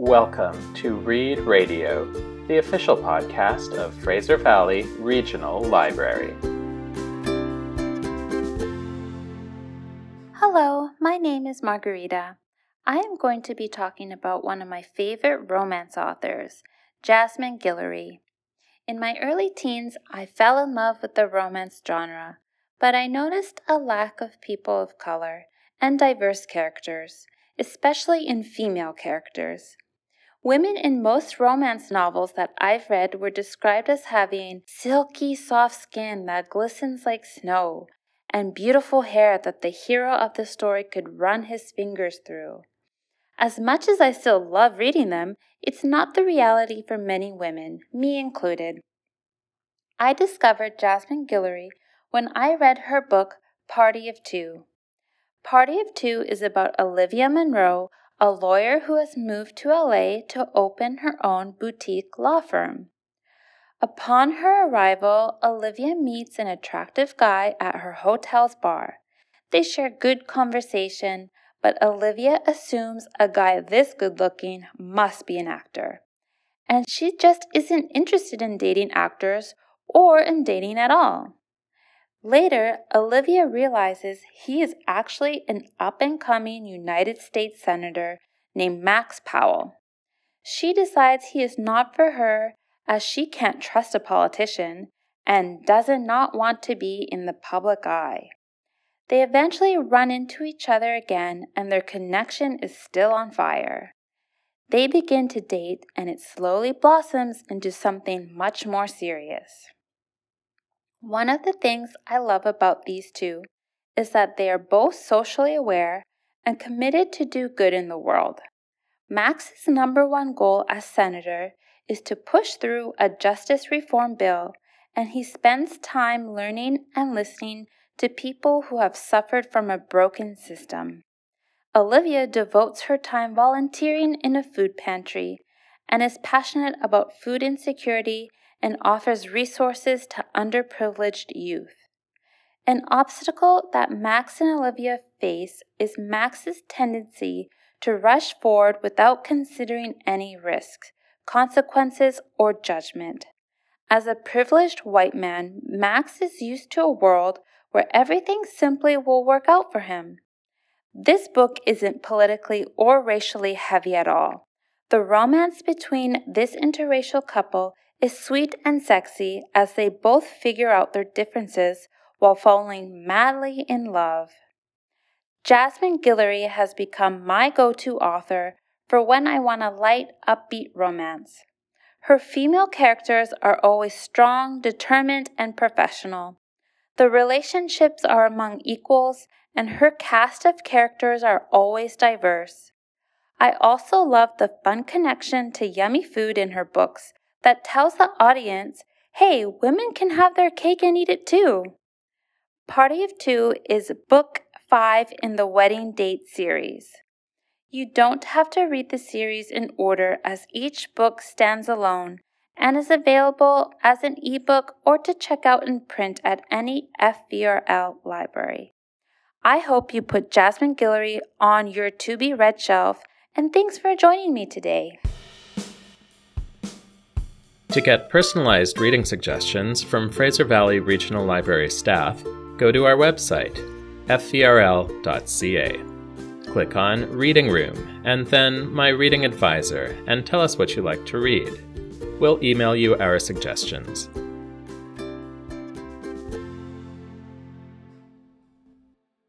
Welcome to Read Radio, the official podcast of Fraser Valley Regional Library. Hello, my name is Margarita. I am going to be talking about one of my favorite romance authors, Jasmine Guillory. In my early teens, I fell in love with the romance genre, but I noticed a lack of people of color and diverse characters, especially in female characters. Women in most romance novels that I've read were described as having silky, soft skin that glistens like snow, and beautiful hair that the hero of the story could run his fingers through. As much as I still love reading them, it's not the reality for many women, me included. I discovered Jasmine Guillory when I read her book Party of Two. Party of Two is about Olivia Monroe, a lawyer who has moved to LA to open her own boutique law firm. Upon her arrival, Olivia meets an attractive guy at her hotel's bar. They share good conversation, but Olivia assumes a guy this good looking must be an actor. And she just isn't interested in dating actors or in dating at all. Later, Olivia realizes he is actually an up and coming United States Senator named Max Powell. She decides he is not for her as she can't trust a politician and does not not want to be in the public eye. They eventually run into each other again, and their connection is still on fire. They begin to date, and it slowly blossoms into something much more serious. One of the things I love about these two is that they are both socially aware and committed to do good in the world. Max's number one goal as senator is to push through a justice reform bill, and he spends time learning and listening to people who have suffered from a broken system. Olivia devotes her time volunteering in a food pantry and is passionate about food insecurity and offers resources to underprivileged youth. An obstacle that Max and Olivia face is Max's tendency to rush forward without considering any risks, consequences, or judgment. As a privileged white man, Max is used to a world where everything simply will work out for him. This book isn't politically or racially heavy at all. The romance between this interracial couple is sweet and sexy as they both figure out their differences while falling madly in love. Jasmine Guillory has become my go to author for when I want a light, upbeat romance. Her female characters are always strong, determined, and professional. The relationships are among equals, and her cast of characters are always diverse. I also love the fun connection to yummy food in her books that tells the audience hey, women can have their cake and eat it too. Party of Two is book five in the Wedding Date series. You don't have to read the series in order as each book stands alone and is available as an ebook or to check out in print at any FVRL library. I hope you put Jasmine Guillory on your to be read shelf, and thanks for joining me today. To get personalized reading suggestions from Fraser Valley Regional Library staff, go to our website, fvrl.ca. Click on Reading Room and then My Reading Advisor and tell us what you like to read. We'll email you our suggestions.